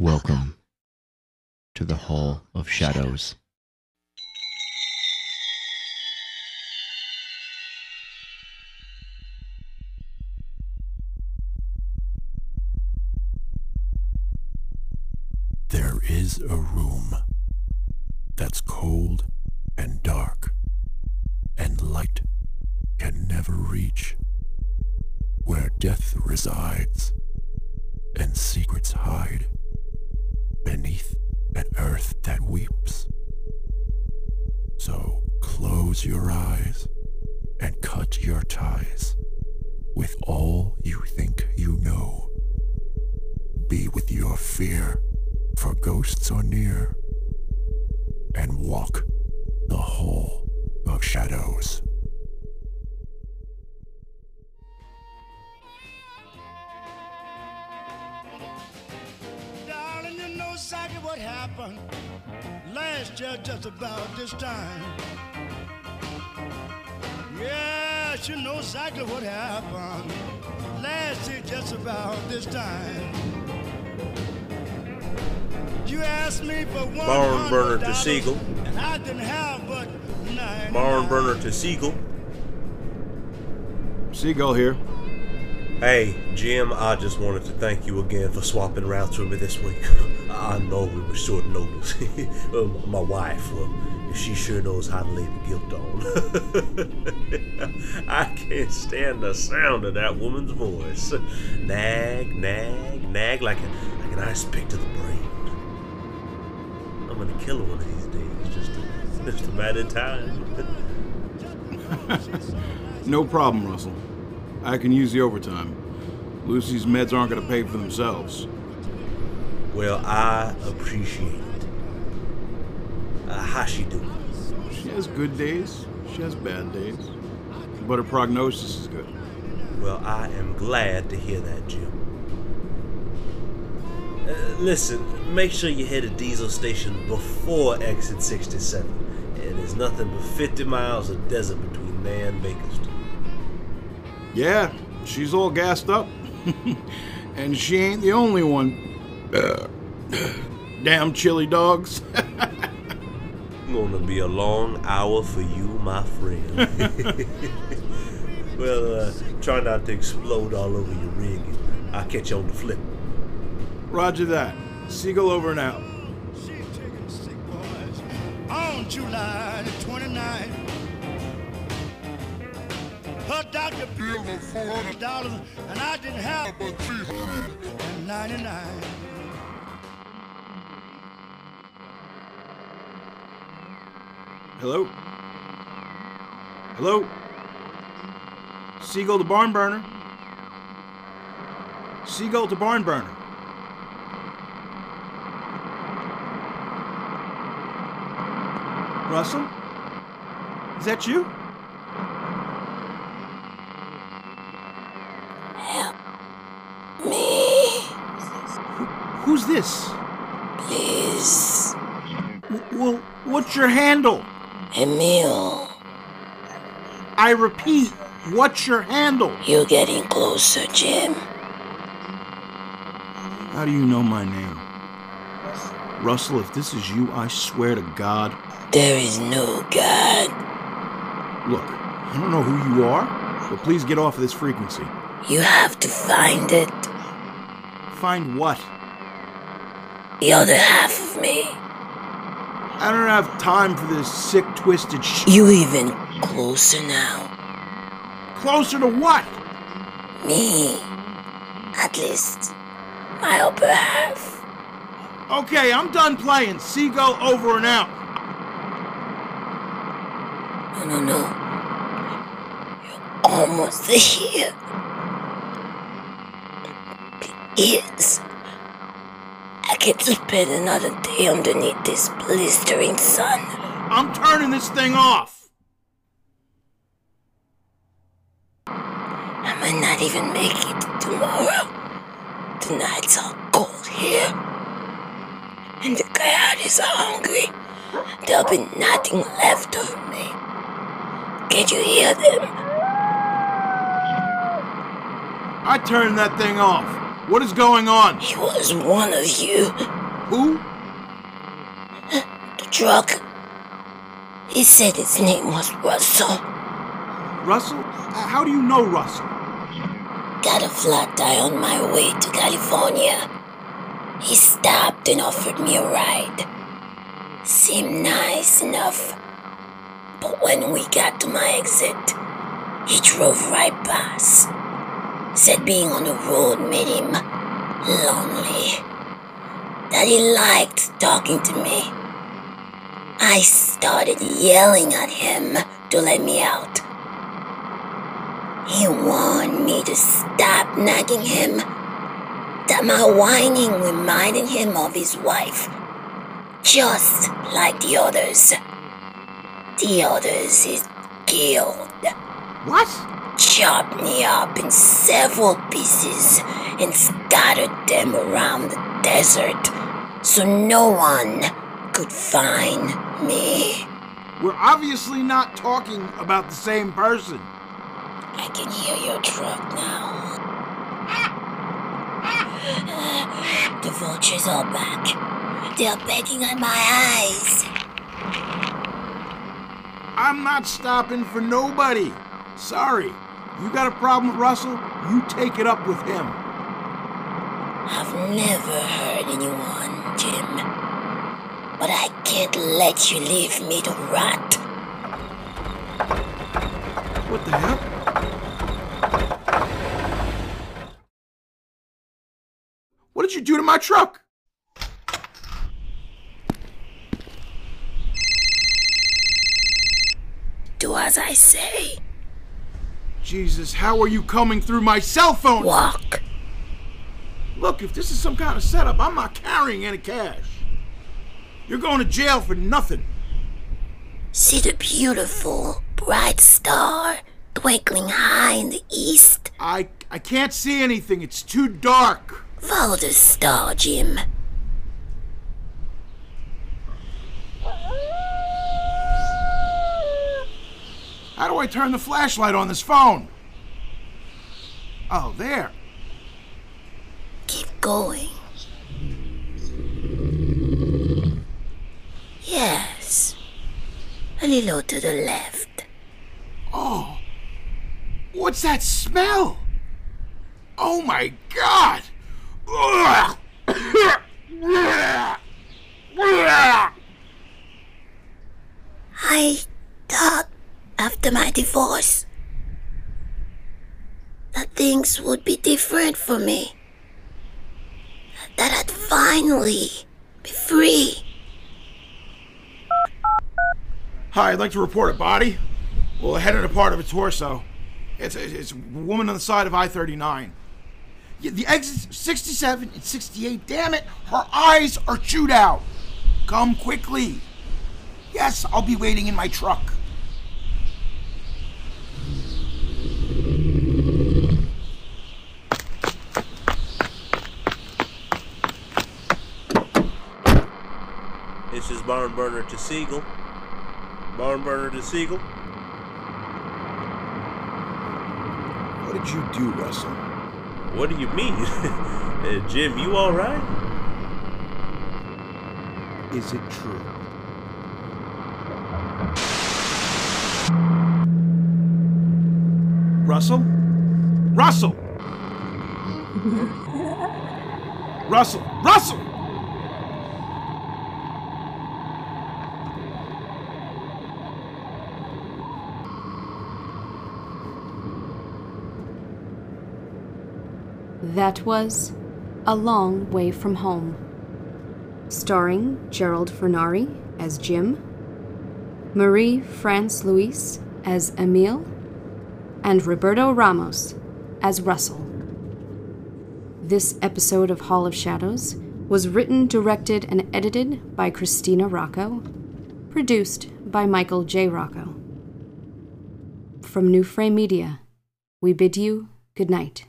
Welcome to the Hall of Shadows. There is a room that's cold and dark, and light can never reach, where death resides and secrets hide beneath an earth that weeps. So close your eyes and cut your ties with all you think you know. Be with your fear, for ghosts are near, and walk the hall of shadows. Happened last year, just about this time. Yes, you know exactly what happened last year, just about this time. You asked me for one Barn burner to $100, Seagull. and I didn't have but nine. Barn burner to Siegel. Seagull here. Hey, Jim, I just wanted to thank you again for swapping routes with me this week. I know we were short notice. My wife, well, she sure knows how to lay the guilt on. I can't stand the sound of that woman's voice. Nag, nag, nag like, a, like an ice pick to the brain. I'm gonna kill her one of these days, just a, just a matter of time. No problem, Russell. I can use the overtime. Lucy's meds aren't going to pay for themselves. Well, I appreciate it. Uh, how she doing? She has good days, she has bad days. But her prognosis is good. Well, I am glad to hear that, Jim. Uh, listen, make sure you hit a diesel station before exit 67. And there's nothing but 50 miles of desert between there and Bakerston. Yeah, she's all gassed up. and she ain't the only one. Damn chili dogs. Gonna be a long hour for you, my friend. well, uh, try not to explode all over your rig. I'll catch you on the flip. Roger that. Seagull over and out. She's taking sick boys on July the 29th. Her doctor billed me four hundred dollars, and I didn't have but three hundred and ninety-nine. Hello? Hello? Seagull to barn burner. Seagull to barn burner. Russell? Is that you? Who's this? Please, W- Well, what's your handle? Emile, I repeat, what's your handle? you're getting closer, Jim. How do you know my name? Russell, if this is you, I swear to God. There is no God. Look, I don't know who you are, but please get off of this frequency. You have to find it. Find what? The other half of me. I don't have time for this sick, twisted sh. You even closer now. Closer to what? Me. At least, my upper half. Okay, I'm done playing. Seagull over and out. No, no, no. You're almost here. Please. I can't spend another day underneath this blistering sun. I'm turning this thing off. I might not even make it tomorrow. Tonight's all cold here. And the coyotes are hungry. There'll be nothing left of me. Can't you hear them? I turned that thing off. What is going on? He was one of you. Who? The drug. He said his name was Russell. Russell? How do you know Russell? Got a flat tire on my way to California. He stopped and offered me a ride. Seemed nice enough. But when we got to my exit, he drove right past. Said being on the road made him lonely. That he liked talking to me. I started yelling at him to let me out. He warned me to stop nagging him. That my whining reminded him of his wife. Just like the others. The others is killed. What? Chopped me up in several pieces and scattered them around the desert so no one could find me. We're obviously not talking about the same person. I can hear your truck now. The vultures are back. They're begging on my eyes. I'm not stopping for nobody. Sorry. You got a problem with Russell? You take it up with him. I've never hurt anyone, Jim. But I can't let you leave me to rot. What the hell? What did you do to my truck? Do as I say. Jesus, how are you coming through my cell phone? Walk. Look, if this is some kind of setup, I'm not carrying any cash. You're going to jail for nothing. See the beautiful, bright star twinkling high in the east? I I can't see anything. It's too dark. Follow the star, Jim. Do I turn the flashlight on this phone? Oh, there. Keep going. Yes. A little to the left. Oh. What's that smell? Oh my god! I thought after my divorce that things would be different for me. That I'd finally be free. Hi, I'd like to report a body. Well, a head and a part of a torso. It's a, it's a woman on the side of I 39. Yeah, the exits 67 and 68. Damn it, her eyes are chewed out. Come quickly. Yes, I'll be waiting in my truck. This is Barn Burner to Seagull. Barn Burner to Seagull. What did you do, Russell? What do you mean? uh, Jim, you alright? Is it true? Russell? Russell! Russell! Russell! That was A Long Way from Home. Starring Gerald Fernari as Jim, Marie France Luis as Emile, and Roberto Ramos as Russell. This episode of Hall of Shadows was written, directed, and edited by Christina Rocco, produced by Michael J. Rocco. From New Frame Media, we bid you good night.